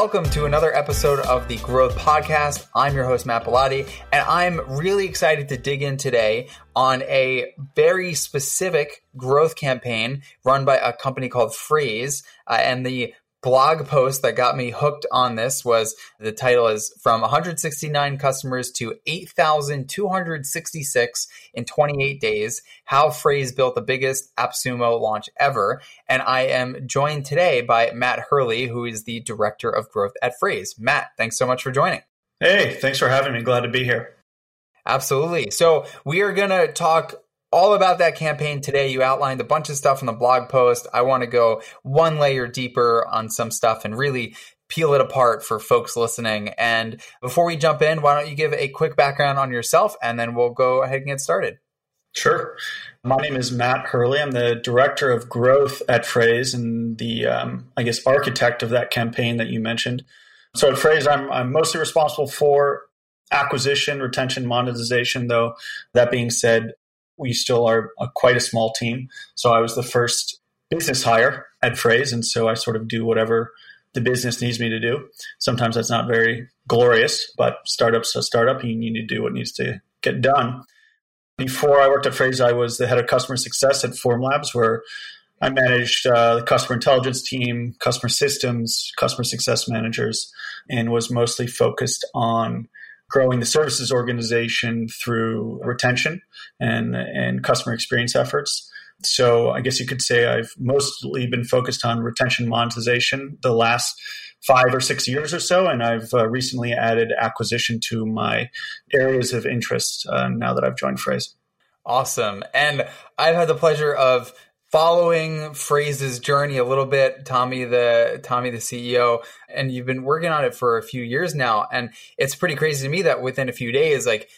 welcome to another episode of the Growth Podcast. I'm your host, Matt Bilotti, and I'm really excited to dig in today on a very specific growth campaign run by a company called Frase. Uh, and the blog post that got me hooked on this was the title is from 169 customers to 8,266 in 28 days. How Frase built the biggest AppSumo launch ever. And I am joined today by Matt Hurley, who is the director of growth at Frase. Matt, thanks so much for joining. Hey, thanks for having me. Glad to be here. Absolutely. So we are going to talk all about that campaign today. You outlined a bunch of stuff in the blog post. I want to go one layer deeper on some stuff and really peel it apart for folks listening. And before we jump in, why don't you give a quick background on yourself and then we'll go ahead and get started. Sure. My name is Matt Hurley. I'm the director of growth at Frase and the, um, I guess, architect of that campaign that you mentioned. So at Frase, I'm, I'm mostly responsible for acquisition, retention, monetization, though. That being said, we still are a, quite a small team. So I was the first business hire at Frase, and so I sort of do whatever the business needs me to do. Sometimes that's not very glorious, but startups a startup. You need to do what needs to get done. Before I worked at Frase, I was the head of customer success at Formlabs, where I managed uh, the customer intelligence team, customer systems, customer success managers, and was mostly focused on growing the services organization through retention and, and customer experience efforts. So I guess you could say I've mostly been focused on retention monetization the last five or six years or so, and I've uh, recently added acquisition to my areas of interest uh, now that I've joined Frase. Awesome. And I've had the pleasure of following Frase's journey a little bit, Tommy the Tommy the CEO, and you've been working on it for a few years now. And it's pretty crazy to me that within a few days, like,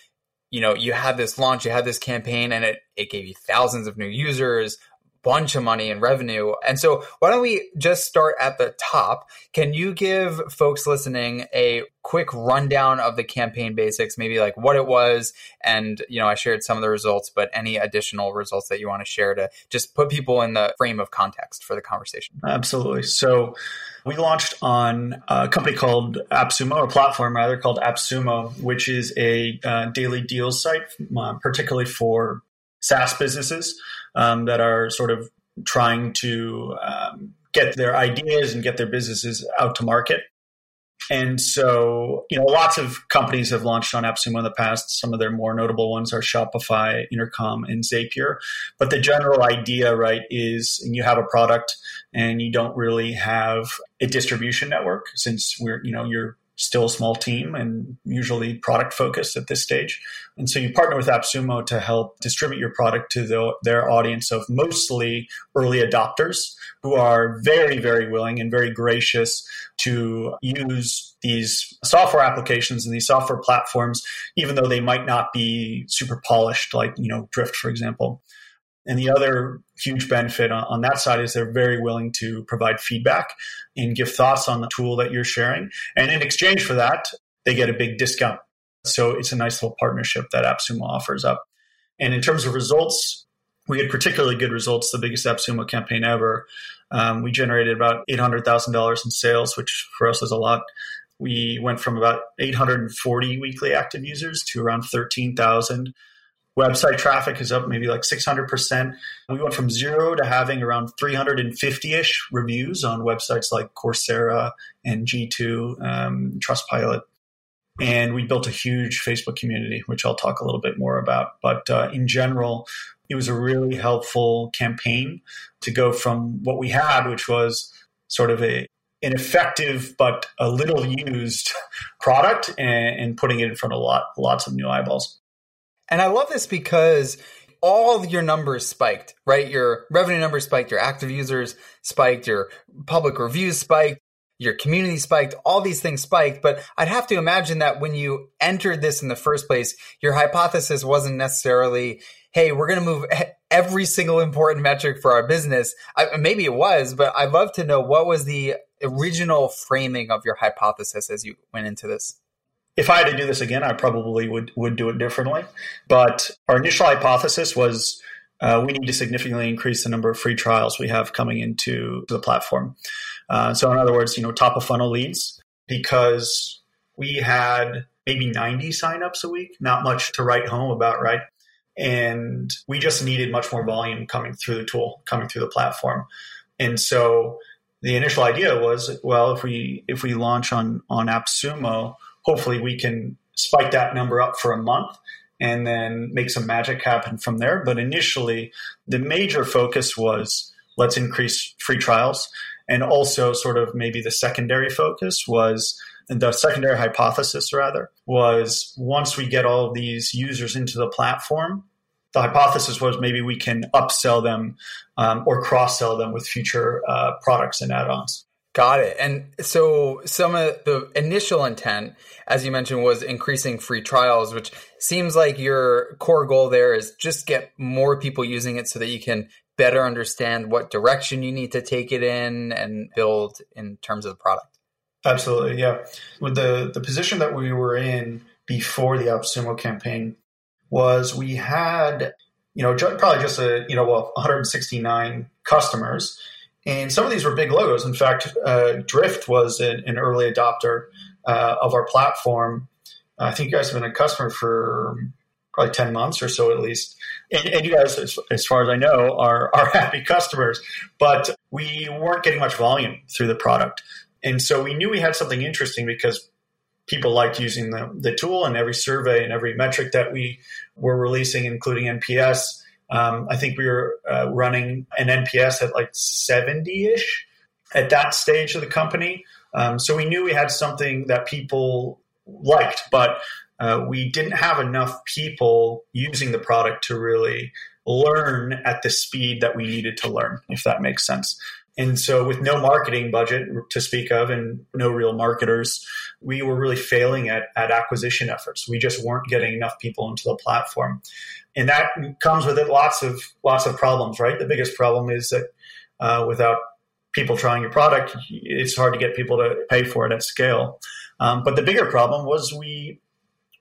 you know, you had this launch, you had this campaign, and it it gave you thousands of new users, bunch of money in revenue. And so, why don't we just start at the top? Can you give folks listening a quick rundown of the campaign basics, maybe like what it was? And, you know, I shared some of the results, but any additional results that you want to share to just put people in the frame of context for the conversation? Absolutely. So, we launched on a company called AppSumo, a platform rather called AppSumo, which is a uh, daily deals site, uh, particularly for SaaS businesses um, that are sort of trying to um, get their ideas and get their businesses out to market. And so, you know, lots of companies have launched on AppSumo in the past. Some of their more notable ones are Shopify, Intercom, and Zapier. But the general idea, right, is you have a product and you don't really have a distribution network since we're, you know, you're still a small team and usually product focused at this stage. And so you partner with AppSumo to help distribute your product to the, their audience of mostly early adopters who are very, very willing and very gracious to use these software applications and these software platforms, even though they might not be super polished, like, you know, Drift, for example. And the other huge benefit on, on, that side is they're very willing to provide feedback and give thoughts on the tool that you're sharing. And in exchange for that, they get a big discount. So it's a nice little partnership that AppSumo offers up. And in terms of results, we had particularly good results, the biggest AppSumo campaign ever. Um, we generated about $800,000 in sales, which for us is a lot. We went from about 840 weekly active users to around 13,000 Website traffic is up maybe like 600%. We went from zero to having around 350 ish reviews on websites like Coursera and G2, um, Trustpilot. And we built a huge Facebook community, which I'll talk a little bit more about. But uh, in general, it was a really helpful campaign to go from what we had, which was sort of a an effective but a little used product, and, and putting it in front of lot, lots of new eyeballs. And I love this because all your numbers spiked, right? Your revenue numbers spiked, your active users spiked, your public reviews spiked, your community spiked, all these things spiked. But I'd have to imagine that when you entered this in the first place, your hypothesis wasn't necessarily, hey, we're going to move every single important metric for our business. I, maybe it was, but I'd love to know what was the original framing of your hypothesis as you went into this if I had to do this again, I probably would would do it differently. But our initial hypothesis was uh, we need to significantly increase the number of free trials we have coming into the platform. Uh, so, in other words, you know, top of funnel leads because we had maybe 90 signups a week, not much to write home about, right? And we just needed much more volume coming through the tool, coming through the platform. And so the initial idea was, well, if we if we launch on on AppSumo, hopefully we can spike that number up for a month and then make some magic happen from there. But initially, the major focus was let's increase free trials. And also, sort of maybe the secondary focus was and the secondary hypothesis, rather, was once we get all these users into the platform, the hypothesis was maybe we can upsell them um, or cross sell them with future uh, products and add ons. Got it. And so some of the initial intent, as you mentioned, was increasing free trials, which seems like your core goal there is just get more people using it so that you can better understand what direction you need to take it in and build in terms of the product. Absolutely. Yeah. With the, the position that we were in before the AppSumo campaign was we had, you know, probably just a, you know, well, 169 customers and some of these were big logos. In fact, uh, Drift was an, an early adopter uh, of our platform. I think you guys have been a customer for probably 10 months or so at least. And, and you guys, as, as, far as I know, are, are happy customers. But we weren't getting much volume through the product. And so we knew we had something interesting because people liked using the, the tool and every survey and every metric that we were releasing, including NPS, um, I think we were uh, running an NPS at like 70 ish at that stage of the company. Um, so we knew we had something that people liked, but uh, we didn't have enough people using the product to really learn at the speed that we needed to learn, if that makes sense. And so, with no marketing budget to speak of and no real marketers, we were really failing at, at acquisition efforts. We just weren't getting enough people into the platform and that comes with it lots of lots of problems, right? The biggest problem is that uh, without people trying your product, it's hard to get people to pay for it at scale. Um, but the bigger problem was we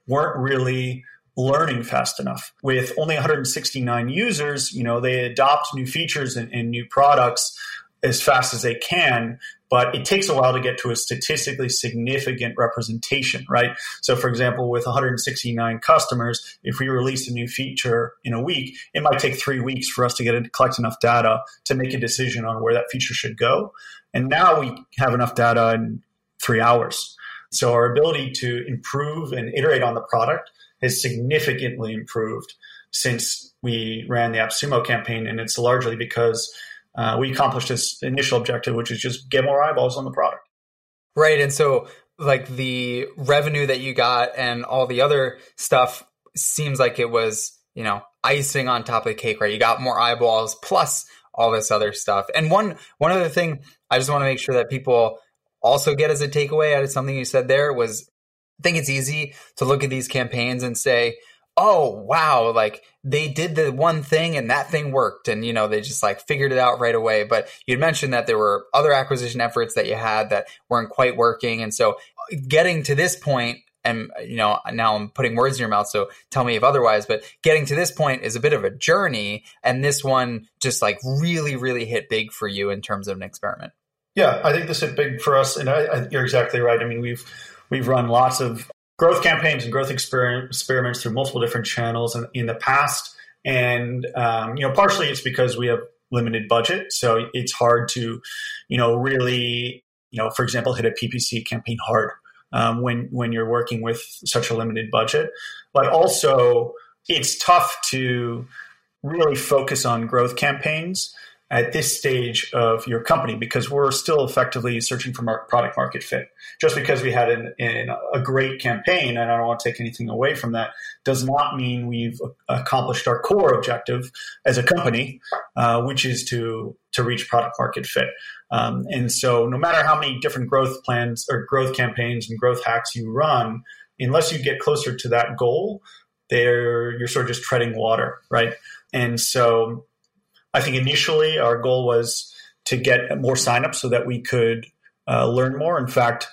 weren't really learning fast enough. With only 169 users, you know, they adopt new features and, and new products as fast as they can, but it takes a while to get to a statistically significant representation, right? So, for example, with 169 customers, if we release a new feature in a week, it might take three weeks for us to get to collect enough data to make a decision on where that feature should go. And now we have enough data in three hours. So, our ability to improve and iterate on the product has significantly improved since we ran the AppSumo campaign. And it's largely because uh, we accomplished this initial objective, which is just get more eyeballs on the product. Right. And so, like, the revenue that you got and all the other stuff seems like it was, you know, icing on top of the cake, right? You got more eyeballs plus all this other stuff. And one one other thing I just want to make sure that people also get as a takeaway out of something you said there was I think it's easy to look at these campaigns and say, oh wow like they did the one thing and that thing worked. And you know they just like figured it out right away. But you mentioned that there were other acquisition efforts that you had that weren't quite working. And so getting to this point and you know now i'm putting words in your mouth so tell me if otherwise but getting to this point is a bit of a journey. And this one just like really really hit big for you in terms of an experiment. Yeah i think this hit big for us. And I, I, you're exactly right. I mean we've we've run lots of growth campaigns and growth experiments through multiple different channels in, in the past. And, um, you know, partially it's because we have limited budget. So it's hard to, you know, really, you know, for example, hit a PPC campaign hard um, when, when you're working with such a limited budget. But also, it's tough to really focus on growth campaigns at this stage of your company because we're still effectively searching for product market fit. Just because we had an, an, a great campaign, and I don't want to take anything away from that, does not mean we've accomplished our core objective as a company, uh, which is to to reach product market fit. Um, and so, no matter how many different growth plans or growth campaigns and growth hacks you run, unless you get closer to that goal, there you're sort of just treading water, right? And so I think initially our goal was to get more signups so that we could uh, learn more. In fact,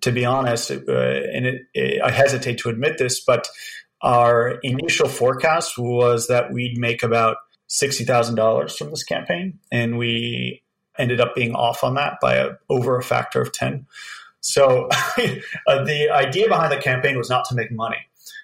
to be honest, uh, and it, it, I hesitate to admit this, but our initial forecast was that we'd make about sixty thousand dollars from this campaign, and we ended up being off on that by a, over a factor of ten. So uh, the idea behind the campaign was not to make money.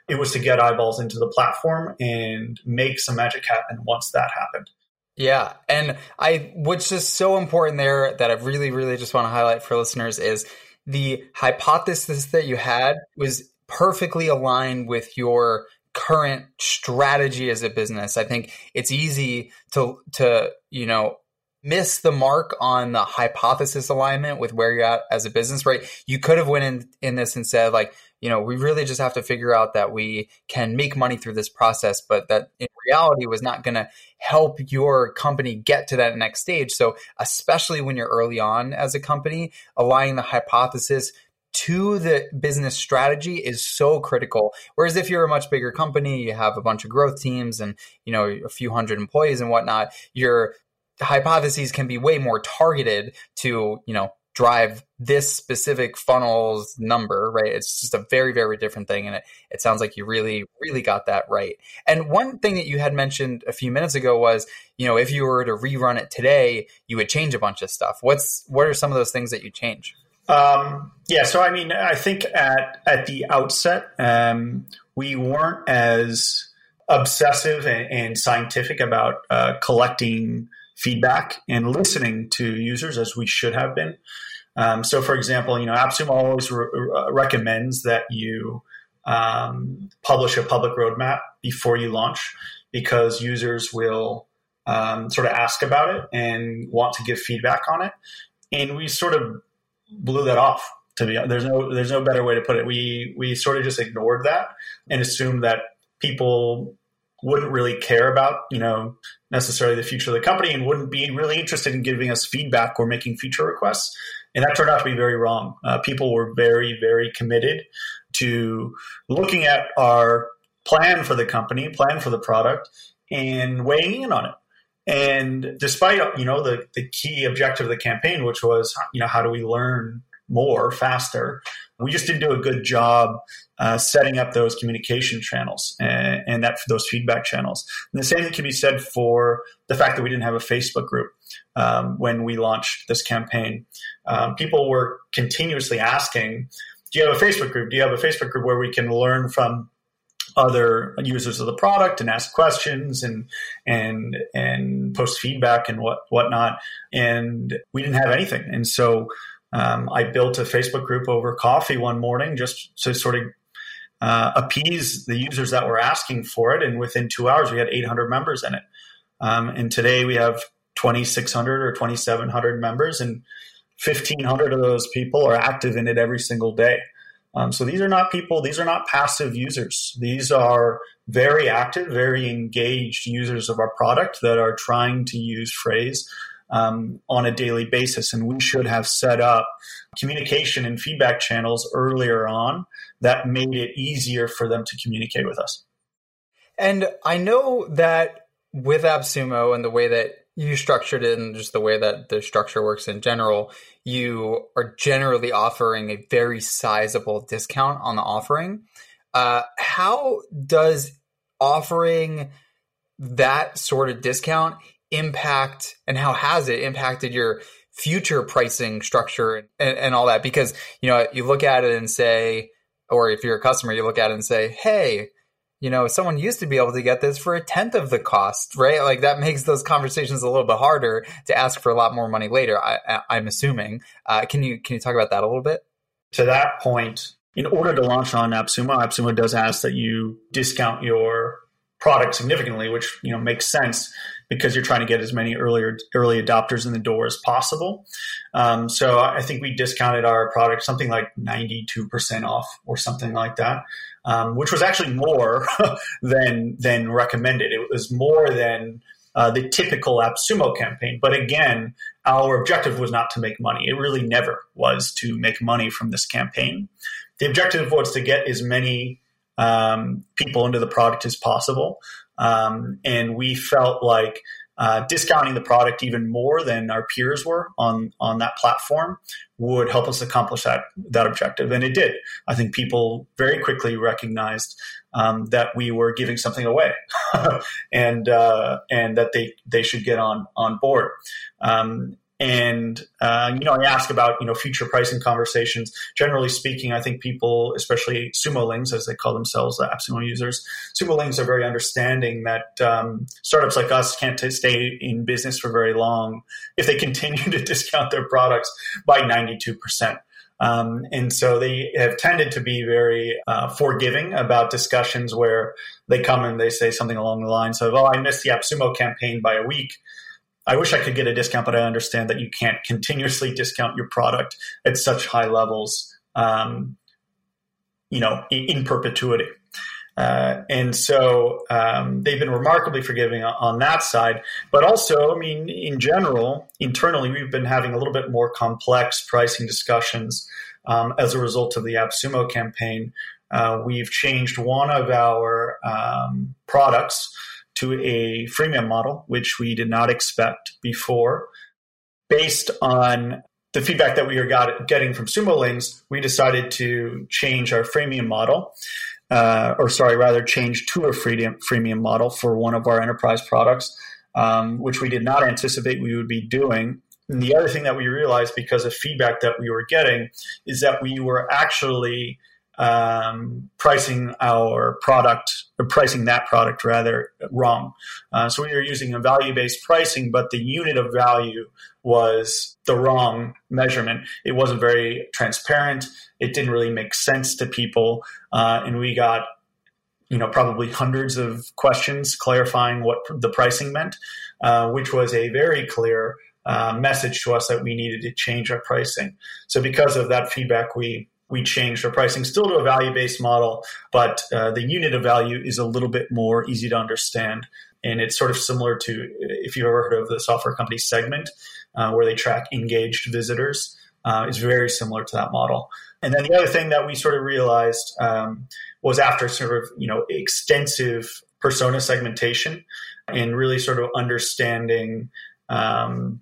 It was to get eyeballs into the platform and make some magic happen once that happened. Yeah. And I, what's just so important there that I really, really just want to highlight for listeners is the hypothesis that you had was perfectly aligned with your current strategy as a business. I think it's easy to, to, you know, miss the mark on the hypothesis alignment with where you're at as a business, right? You could have went in, in this and said like, you know, we really just have to figure out that we can make money through this process, but that in reality was not going to help your company get to that next stage. So, especially when you're early on as a company, aligning the hypothesis to the business strategy is so critical. Whereas if you're a much bigger company, you have a bunch of growth teams and you know a few hundred employees and whatnot, your hypotheses can be way more targeted to you know drive this specific funnel's number, right? It's just a very, very different thing. And it, it sounds like you really, really got that right. And one thing that you had mentioned a few minutes ago was, you know, if you were to rerun it today, you would change a bunch of stuff. What's, what are some of those things that you change? Um, yeah, so I mean, I think at, at the outset, um, we weren't as obsessive and, and scientific about uh, collecting feedback and listening to users as we should have been. Um, so, for example, you know, AppSumo always re- uh, recommends that you um, publish a public roadmap before you launch because users will um, sort of ask about it and want to give feedback on it. And we sort of blew that off. To be there's no there's no better way to put it. We we sort of just ignored that and assumed that people wouldn't really care about, you know, necessarily the future of the company and wouldn't be really interested in giving us feedback or making feature requests. And that turned out to be very wrong. Uh, people were very, very committed to looking at our plan for the company, plan for the product, and weighing in on it. And despite, you know, the, the key objective of the campaign, which was, you know, how do we learn more faster. We just didn't do a good job uh, setting up those communication channels and, and, that those feedback channels. And the same can be said for the fact that we didn't have a Facebook group um, when we launched this campaign. Um, people were continuously asking, "Do you have a Facebook group? Do you have a Facebook group where we can learn from?" other users of the product and ask questions and and and post feedback and what whatnot and we didn't have anything and so um, I built a Facebook group over coffee one morning just to sort of uh, appease the users that were asking for it. And within two hours, we had 800 members in it. Um, and today we have 2,600 or 2,700 members, and 1,500 of those people are active in it every single day. Um, so these are not people, these are not passive users. These are very active, very engaged users of our product that are trying to use Frase um, on a daily basis. And we should have set up communication and feedback channels earlier on that made it easier for them to communicate with us. And I know that with AppSumo and the way that you structured it and just the way that the structure works in general, you are generally offering a very sizable discount on the offering. Uh, how does offering that sort of discount impact and how has it impacted your future pricing structure and, and, all that? Because you know you look at it and say or if you're a customer you look at it and say hey you know someone used to be able to get this for a tenth of the cost right? Like that makes those conversations a little bit harder to ask for a lot more money later I, am assuming. Uh, can you can you talk about that a little bit? To that point in order to launch on AppSumo, AppSumo does ask that you discount your product significantly, which you know makes sense because you're trying to get as many earlier early adopters in the door as possible. Um, so I think we discounted our product something like 92% off or something like that, um, which was actually more than than recommended. It was more than uh, the typical AppSumo campaign. But again, our objective was not to make money. It really never was to make money from this campaign. The objective was to get as many um, people into the product as possible. Um, and we felt like uh, discounting the product even more than our peers were on on that platform would help us accomplish that that objective, and it did. I think people very quickly recognized um, that we were giving something away, and uh, and that they they should get on on board. Um, and uh, you know, I ask about you know future pricing conversations. Generally speaking, I think people, especially sumo sumolings, as they call themselves, the AppSumo users, sumo sumolings are very understanding that um, startups like us can't t- stay in business for very long if they continue to discount their products by ninety two percent. Um, and so they have tended to be very uh, forgiving about discussions where they come and they say something along the lines of, "Oh, I missed the AppSumo campaign by a week." I wish I could get a discount, but I understand that you can't continuously discount your product at such high levels, um, you know, in, in perpetuity. Uh, and so um, they've been remarkably forgiving on, that side. But also, I mean, in general, internally, we've been having a little bit more complex pricing discussions um, as a result of the AppSumo campaign. Uh, we've changed one of our um, products to a freemium model, which we did not expect before. Based on the feedback that we were got, getting from Sumolings, we decided to change our freemium model, uh, or sorry, rather change to a freemium, freemium model for one of our enterprise products, um, which we did not anticipate we would be doing. And the other thing that we realized because of feedback that we were getting is that we were actually um, pricing our product or pricing that product rather wrong. Uh, so we were using a value based pricing, but the unit of value was the wrong measurement. It wasn't very transparent. It didn't really make sense to people, uh, and we got you know probably hundreds of questions clarifying what the pricing meant, uh, which was a very clear. Uh, message to us that we needed to change our pricing. So, because of that feedback, we we changed our pricing still to a value based model, but uh, the unit of value is a little bit more easy to understand. And it's sort of similar to if you've ever heard of the software company segment, uh, where they track engaged visitors, uh, is very similar to that model. And then the other thing that we sort of realized um, was after sort of you know extensive persona segmentation and really sort of understanding um,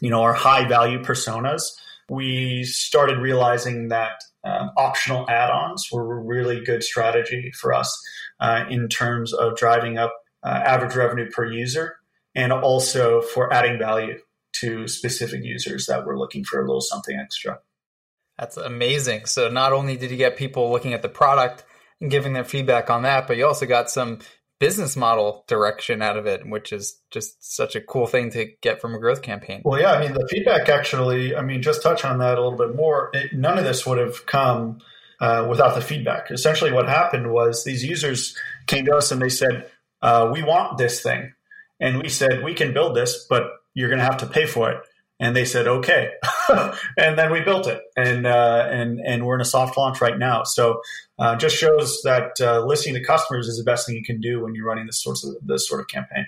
you know our high value personas we started realizing that um, optional add-ons were a really good strategy for us uh, in terms of driving up uh, average revenue per user and also for adding value to specific users that were looking for a little something extra. That's amazing. So not only did you get people looking at the product and giving their feedback on that, but you also got some business model direction out of it, which is just such a cool thing to get from a growth campaign. Well, yeah, I mean, the feedback actually, I mean, just touch on that a little bit more. It, none of this would have come uh, without the feedback. Essentially, what happened was these users came to us and they said, uh, We want this thing. And we said, We can build this, but you're going to have to pay for it. And they said, Okay. and then we built it, and uh, and and we're in a soft launch right now. So uh, just shows that uh, listening to customers is the best thing you can do when you're running this sort of this sort of campaign.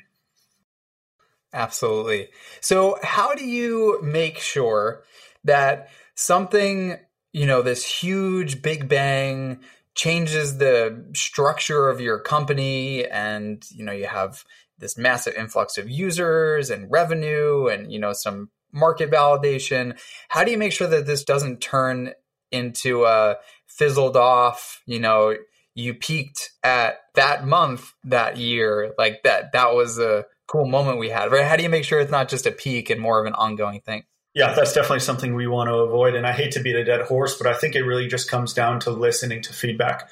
Absolutely. So how do you make sure that something you know this huge big bang changes the structure of your company and you know you have this massive influx of users and revenue and you know some market validation. How do you make sure that this doesn't turn into a fizzled off, you know, you peaked at that month that year, like that that was a cool moment we had, right? How do you make sure it's not just a peak and more of an ongoing thing? Yeah, that's definitely something we want to avoid. And I hate to beat a dead horse, but I think it really just comes down to listening to feedback.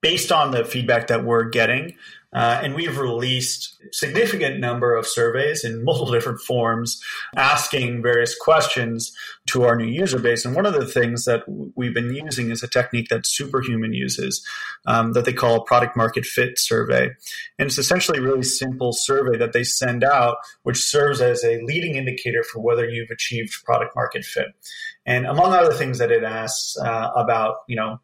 Based on the feedback that we're getting, uh, and we've released significant number of surveys in multiple different forms asking various questions to our new user base. And one of the things that we've been using is a technique that Superhuman uses um, that they call a product market fit survey. And it's essentially a really simple survey that they send out, which serves as a leading indicator for whether you've achieved product market fit. And among other things that it asks uh, about, you know,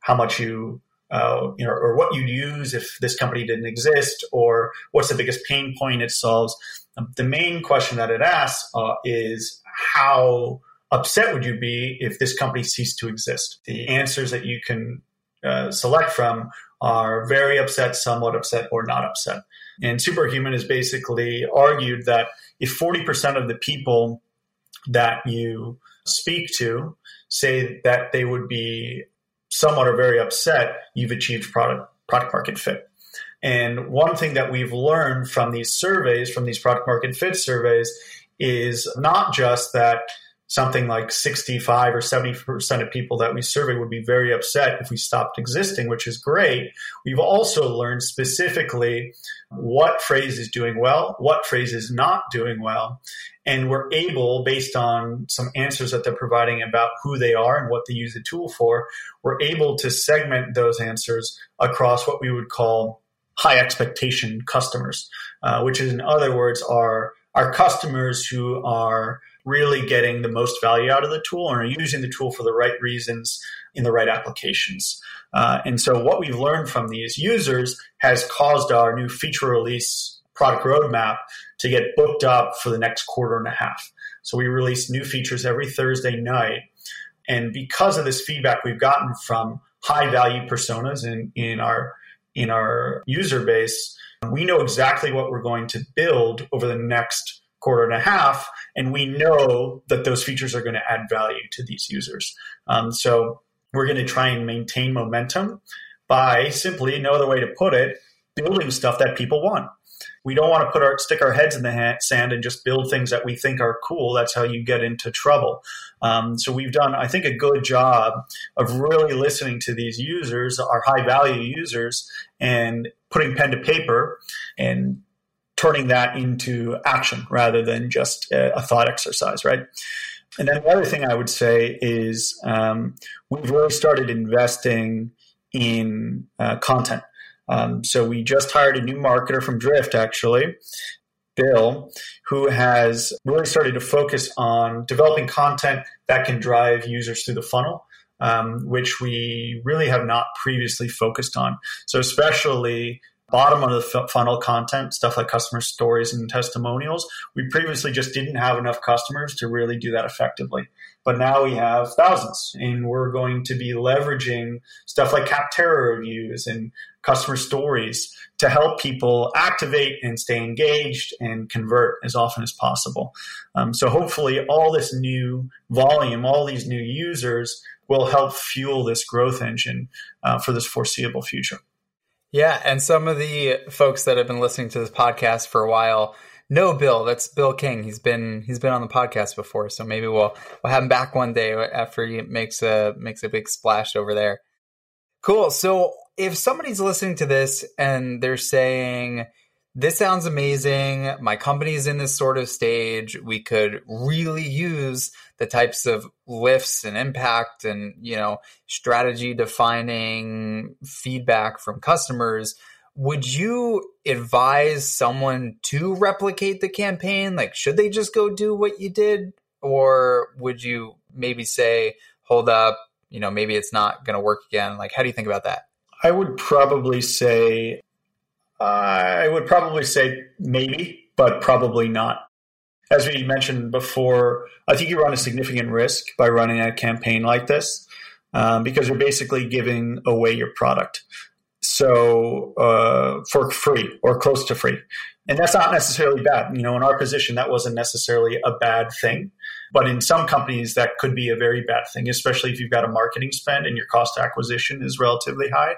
how much you uh, you know, or what you'd use if this company didn't exist, or what's the biggest pain point it solves. Um, the main question that it asks uh, is how upset would you be if this company ceased to exist? The answers that you can uh, select from are very upset, somewhat upset, or not upset. And Superhuman has basically argued that if 40% of the people that you speak to say that they would be somewhat are very upset, you've achieved product product market fit. And one thing that we've learned from these surveys, from these product market fit surveys, is not just that something like 65 or 70% of people that we survey would be very upset if we stopped existing, which is great. We've also learned specifically what Frase is doing well, what Frase is not doing well. And we're able, based on some answers that they're providing about who they are and what they use the tool for, we're able to segment those answers across what we would call high expectation customers, uh, which is, in other words, are our customers who are really getting the most value out of the tool and are using the tool for the right reasons in the right applications. Uh, and so, what we've learned from these users has caused our new feature release product roadmap to get booked up for the next quarter and a half. So, we release new features every Thursday night. And because of this feedback we've gotten from high value personas in, in our in our user base, we know exactly what we're going to build over the next quarter and a half, and we know that those features are going to add value to these users. Um, so we're going to try and maintain momentum by simply, no other way to put it, building stuff that people want. We don't want to put our stick our heads in the ha- sand and just build things that we think are cool. That's how you get into trouble. Um, so we've done, I think, a good job of really listening to these users, our high value users, and putting pen to paper and turning that into action rather than just a, a thought exercise, right? And then the other thing I would say is um, we've really started investing in uh, content. Um, so we just hired a new marketer from Drift, actually, Bill, who has really started to focus on developing content that can drive users through the funnel. Um, which we really have not previously focused on. So, especially bottom of the funnel content, stuff like customer stories and testimonials, we previously just didn't have enough customers to really do that effectively. But now we have thousands, and we're going to be leveraging stuff like Capterra reviews and customer stories to help people activate and stay engaged and convert as often as possible. Um, so hopefully, all this new volume, all these new users will help fuel this growth engine uh, for this foreseeable future. Yeah, and some of the folks that have been listening to this podcast for a while know Bill. That's Bill King. He's been he's been on the podcast before, so maybe we'll we'll have him back one day after he makes a makes a big splash over there. Cool. So if somebody's listening to this and they're saying, this sounds amazing. My company's in this sort of stage. We could really use the types of lifts and impact and, you know, strategy defining feedback from customers. Would you advise someone to replicate the campaign? Like, should they just go do what you did? Or would you maybe say, hold up, you know, maybe it's not going to work again? Like, how do you think about that? I would probably say I would probably say maybe, but probably not. As we mentioned before, I think you run a significant risk by running a campaign like this um, because you're basically giving away your product. So uh, for free or close to free. And that's not necessarily bad. You know, in our position, that wasn't necessarily a bad thing. But in some companies, that could be a very bad thing, especially if you've got a marketing spend and your cost acquisition is relatively high.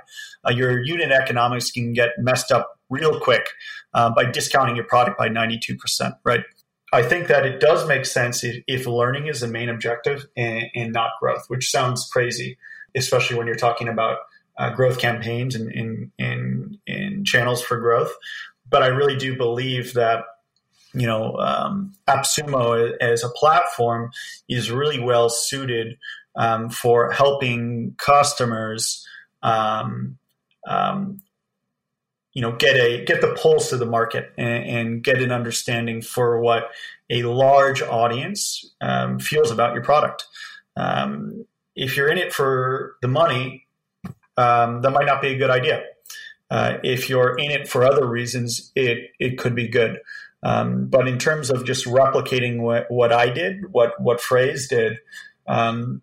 Uh, your unit economics can get messed up real quick uh, by discounting your product by 92%, right? I think that it does make sense if, if learning is the main objective and, and, not growth, which sounds crazy, especially when you're talking about uh, growth campaigns and in, in, in channels for growth. But I really do believe that you know, um, AppSumo as a platform is really well suited um, for helping customers, um, um, you know, get a get the pulse of the market and, and get an understanding for what a large audience um, feels about your product. Um, if you're in it for the money, that might not be a good idea. Uh, if you're in it for other reasons, it it could be good. Um, but in terms of just replicating what, what I did, what what Frase did, um,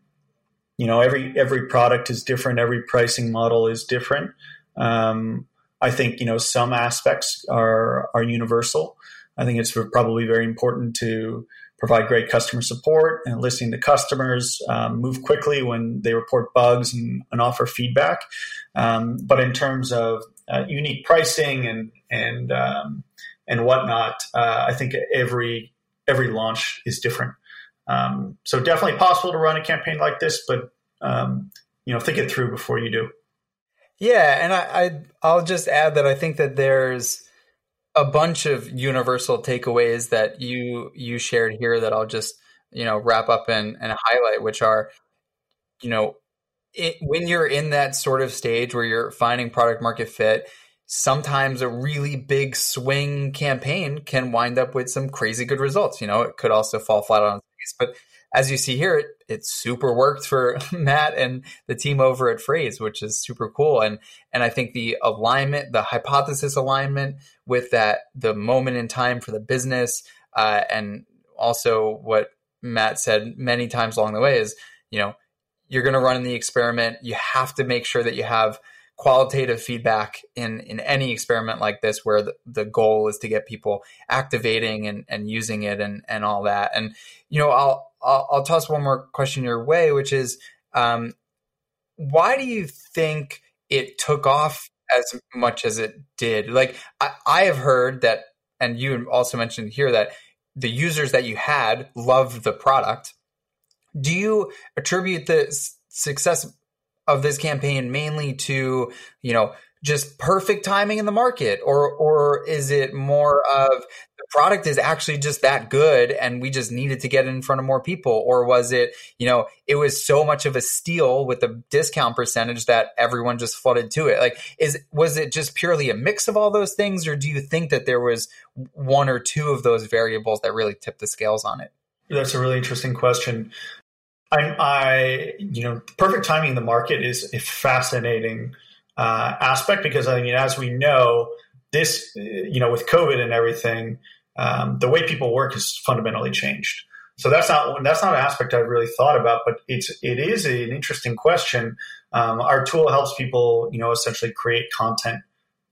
you know, every every product is different, every pricing model is different. Um, I think you know some aspects are are universal. I think it's probably very important to provide great customer support and listening to customers, um, move quickly when they report bugs and, and offer feedback. Um, but in terms of uh, unique pricing and and um, and whatnot. Uh, I think every every launch is different. Um, so definitely possible to run a campaign like this, but um, you know, think it through before you do. Yeah, and I, I I'll just add that I think that there's a bunch of universal takeaways that you you shared here that I'll just you know wrap up and, and highlight, which are you know it, when you're in that sort of stage where you're finding product market fit, sometimes a really big swing campaign can wind up with some crazy good results. You know, it could also fall flat on its face, but as you see here, it, it super worked for Matt and the team over at Frase, which is super cool. And and I think the alignment, the hypothesis alignment with that, the moment in time for the business, uh, and also what Matt said many times along the way is, you know, you're going to run in the experiment. You have to make sure that you have qualitative feedback in in any experiment like this where the, the goal is to get people activating and, and using it and and all that and you know i'll i'll, I'll toss one more question your way which is um, why do you think it took off as much as it did? Like I, I have heard that and you also mentioned here that the users that you had loved the product. Do you attribute the success of this campaign mainly to, you know, just perfect timing in the market or or is it more of product is actually just that good and we just needed to get it in front of more people? Or was it you know it was so much of a steal with the discount percentage that everyone just flooded to it? Like is was it just purely a mix of all those things? Or do you think that there was one or two of those variables that really tipped the scales on it? That's a really interesting question. I'm, I, you know, perfect timing in the market is a fascinating uh, aspect because I mean, as we know, this, you know, with COVID and everything, um, the way people work has fundamentally changed. So that's not that's not an aspect I've really thought about, but it's it is an interesting question. Um, our tool helps people, you know, essentially create content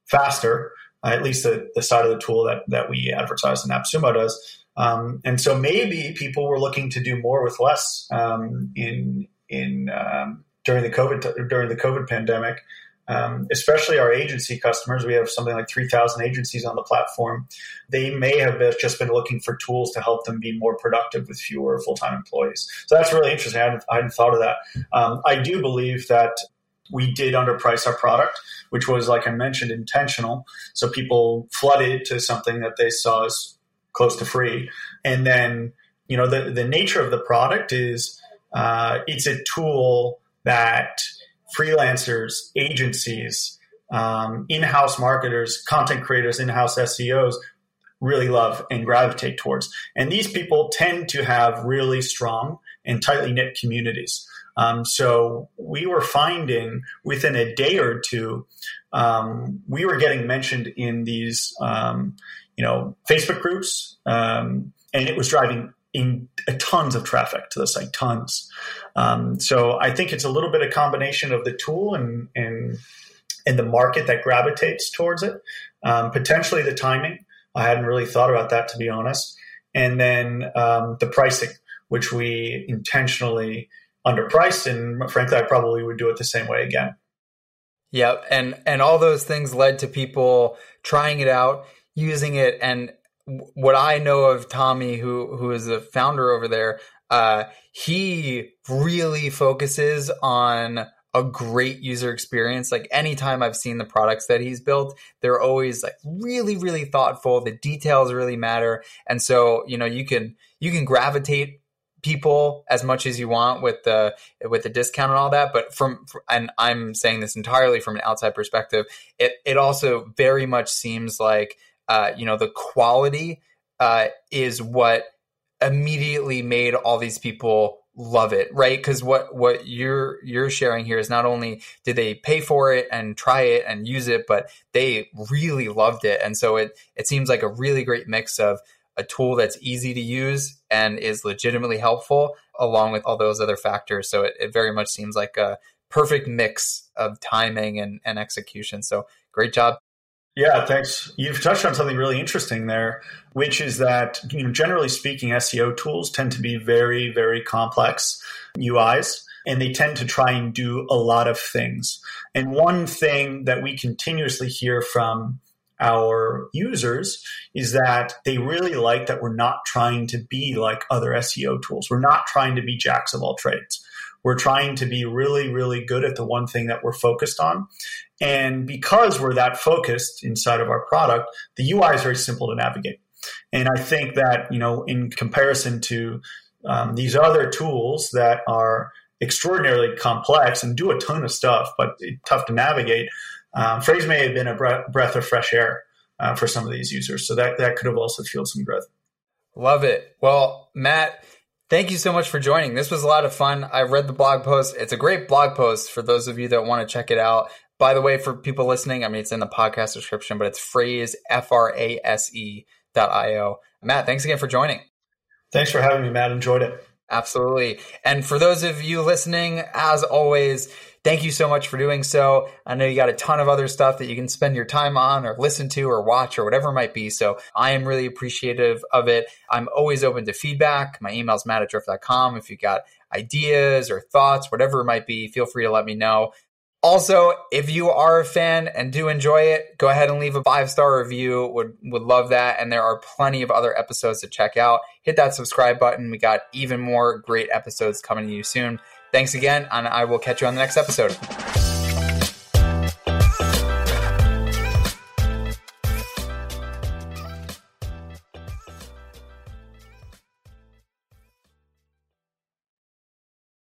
faster. Uh, at least the, the side of the tool that that we advertise in AppSumo does. Um, and so maybe people were looking to do more with less um, in in um, during the COVID during the COVID pandemic. Um, especially our agency customers, we have something like three thousand agencies on the platform. They may have just been looking for tools to help them be more productive with fewer full time employees. So that's really interesting. I hadn't, I hadn't thought of that. Um, I do believe that we did underprice our product, which was, like I mentioned, intentional. So people flooded to something that they saw as close to free. And then, you know, the, the nature of the product is uh, it's a tool that freelancers, agencies, um, in house marketers, content creators, in house SEOs really love and gravitate towards. And these people tend to have really strong and tightly knit communities. Um, so we were finding within a day or two, um, we were getting mentioned in these, um, you know, Facebook groups, um, and it was driving in tons of traffic to the site, tons. Um, so I think it's a little bit of a combination of the tool and and and the market that gravitates towards it. Um, potentially the timing. I hadn't really thought about that to be honest. And then um, the pricing, which we intentionally underpriced, and frankly, I probably would do it the same way again. Yep, and and all those things led to people trying it out using it and what I know of Tommy, who who is the founder over there, uh, he really focuses on a great user experience. Like anytime I've seen the products that he's built, they're always like really, really thoughtful. The details really matter, and so you know you can you can gravitate people as much as you want with the with the discount and all that but from and i'm saying this entirely from an outside perspective it it also very much seems like uh, you know, the quality uh, is what immediately made all these people love it, right? Because what what you're you're sharing here is not only did they pay for it and try it and use it, but they really loved it, and so it it seems like a really great mix of a tool that's easy to use and is legitimately helpful, along with all those other factors. So it, it very much seems like a perfect mix of timing and, and execution. So great job. Yeah, thanks. You've touched on something really interesting there, which is that, you know, generally speaking, SEO tools tend to be very, very complex UIs, and they tend to try and do a lot of things. And one thing that we continuously hear from our users is that they really like that we're not trying to be like other SEO tools. We're not trying to be jacks of all trades. We're trying to be really, really good at the one thing that we're focused on. And because we're that focused inside of our product, the UI is very simple to navigate. And I think that, you know, in comparison to um, these other tools that are extraordinarily complex and do a ton of stuff, but tough to navigate, um, Frase may have been a breath of fresh air uh, for some of these users. So that, that could have also fueled some growth. Love it. Well, Matt, thank you so much for joining. This was a lot of fun. I read the blog post. It's a great blog post for those of you that want to check it out. By the way, for people listening, I mean, it's in the podcast description, but it's Frase, F R A S E dot I O. Matt, thanks again for joining. Thanks for having me, Matt. Enjoyed it. Absolutely. And for those of you listening, as always, thank you so much for doing so. I know you got a ton of other stuff that you can spend your time on or listen to or watch or whatever it might be. So I am really appreciative of it. I'm always open to feedback. My email is matt at drift.com. If you got ideas or thoughts, whatever it might be, feel free to let me know. Also, if you are a fan and do enjoy it, go ahead and leave a five star review. Would would love that. And there are plenty of other episodes to check out. Hit that subscribe button. We got even more great episodes coming to you soon. Thanks again, and I will catch you on the next episode.